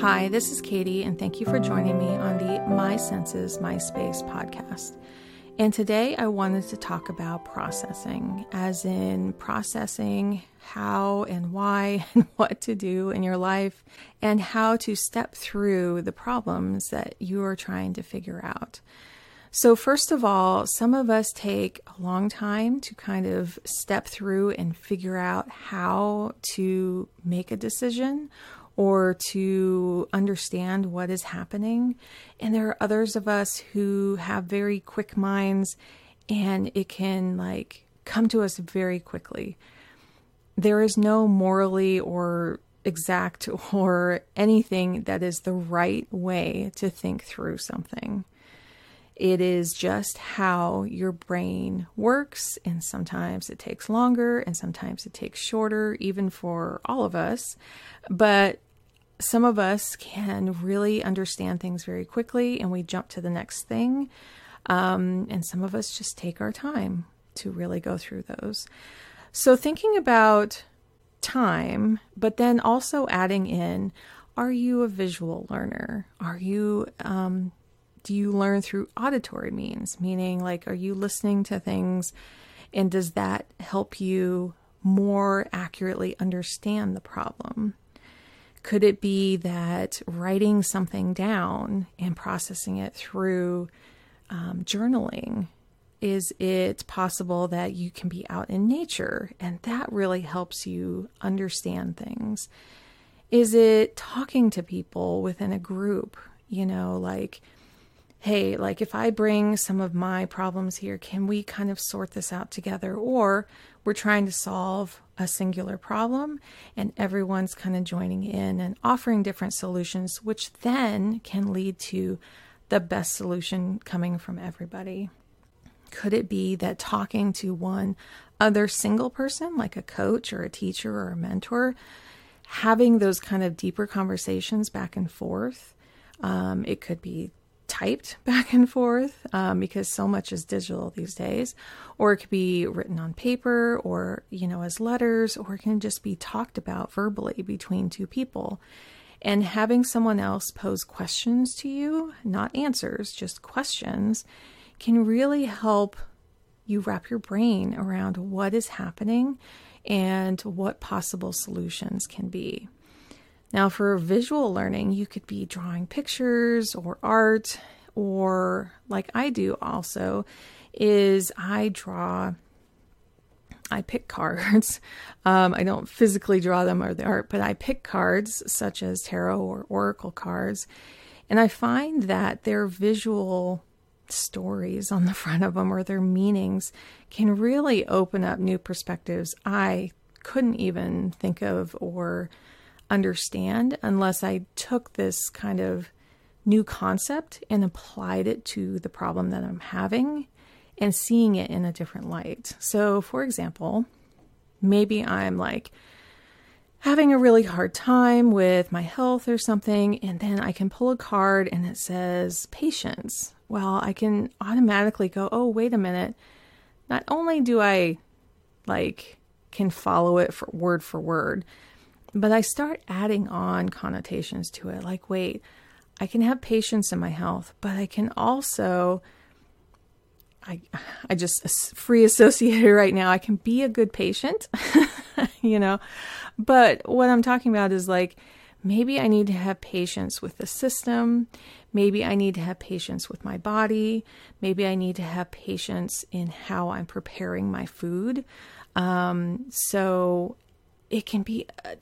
Hi, this is Katie, and thank you for joining me on the My Senses, My Space podcast. And today I wanted to talk about processing, as in processing how and why and what to do in your life, and how to step through the problems that you are trying to figure out. So, first of all, some of us take a long time to kind of step through and figure out how to make a decision or to understand what is happening. And there are others of us who have very quick minds and it can like come to us very quickly. There is no morally or exact or anything that is the right way to think through something. It is just how your brain works, and sometimes it takes longer and sometimes it takes shorter, even for all of us. But some of us can really understand things very quickly and we jump to the next thing. Um, and some of us just take our time to really go through those. So, thinking about time, but then also adding in are you a visual learner? Are you um, do you learn through auditory means? Meaning, like, are you listening to things and does that help you more accurately understand the problem? Could it be that writing something down and processing it through um, journaling? Is it possible that you can be out in nature and that really helps you understand things? Is it talking to people within a group? You know, like, hey, like if I bring some of my problems here, can we kind of sort this out together? Or we're trying to solve a singular problem and everyone's kind of joining in and offering different solutions, which then can lead to the best solution coming from everybody. Could it be that talking to one other single person, like a coach or a teacher or a mentor, having those kind of deeper conversations back and forth? Um, it could be typed back and forth um, because so much is digital these days, or it could be written on paper, or you know as letters, or it can just be talked about verbally between two people. And having someone else pose questions to you, not answers, just questions, can really help you wrap your brain around what is happening and what possible solutions can be. Now, for visual learning, you could be drawing pictures or art, or like I do also, is I draw, I pick cards. Um, I don't physically draw them or the art, but I pick cards such as tarot or oracle cards. And I find that their visual stories on the front of them or their meanings can really open up new perspectives I couldn't even think of or understand unless I took this kind of new concept and applied it to the problem that I'm having and seeing it in a different light. So, for example, maybe I'm like having a really hard time with my health or something, and then I can pull a card and it says patience. Well, I can automatically go, oh, wait a minute. Not only do I like can follow it for word for word, but I start adding on connotations to it. Like, wait, I can have patience in my health, but I can also, I, I just free associated right now. I can be a good patient, you know, but what I'm talking about is like, maybe I need to have patience with the system. Maybe I need to have patience with my body. Maybe I need to have patience in how I'm preparing my food. Um, so it can be a,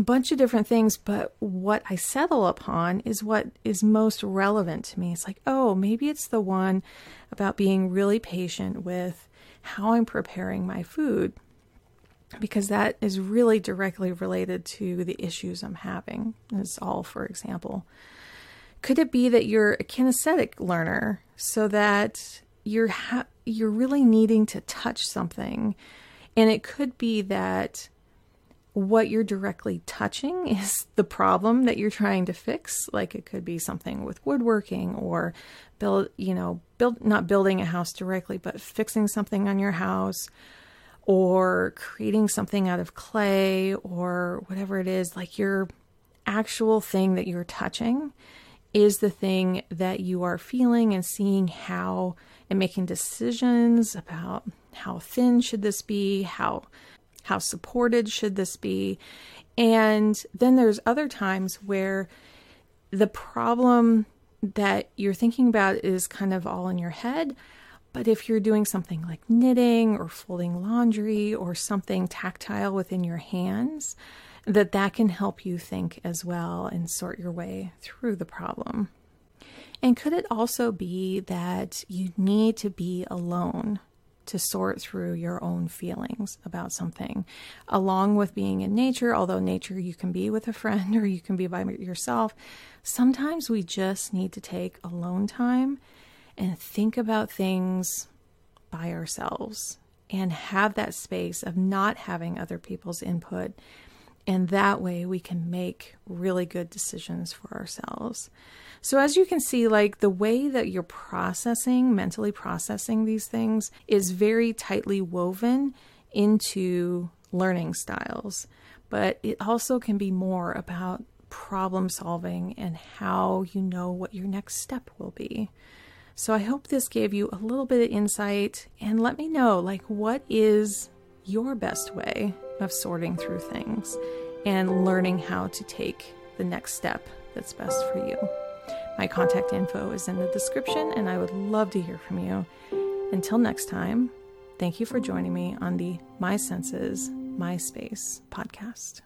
bunch of different things, but what I settle upon is what is most relevant to me. It's like, oh, maybe it's the one about being really patient with how I'm preparing my food, because that is really directly related to the issues I'm having. It's all, for example. Could it be that you're a kinesthetic learner so that you're ha- you're really needing to touch something, and it could be that what you're directly touching is the problem that you're trying to fix. Like it could be something with woodworking or build, you know, build not building a house directly, but fixing something on your house or creating something out of clay or whatever it is. Like you're actual thing that you're touching is the thing that you are feeling and seeing how and making decisions about how thin should this be, how how supported should this be? And then there's other times where the problem that you're thinking about is kind of all in your head. But if you're doing something like knitting or folding laundry or something tactile within your hands, that that can help you think as well and sort your way through the problem. And could it also be that you need to be alone to sort through your own feelings about something, along with being in nature? Although nature you can be with a friend or you can be by yourself, sometimes we just need to take alone time and think about things by ourselves and have that space of not having other people's input and that way we can make really good decisions for ourselves. So, as you can see, like the way that you're processing, mentally processing these things is very tightly woven into learning styles. But it also can be more about problem solving and how you know what your next step will be. So, I hope this gave you a little bit of insight and let me know like what is your best way of sorting through things and learning how to take the next step that's best for you. My contact info is in the description, and I would love to hear from you. Until next time, thank you for joining me on the My Senses, My Space podcast.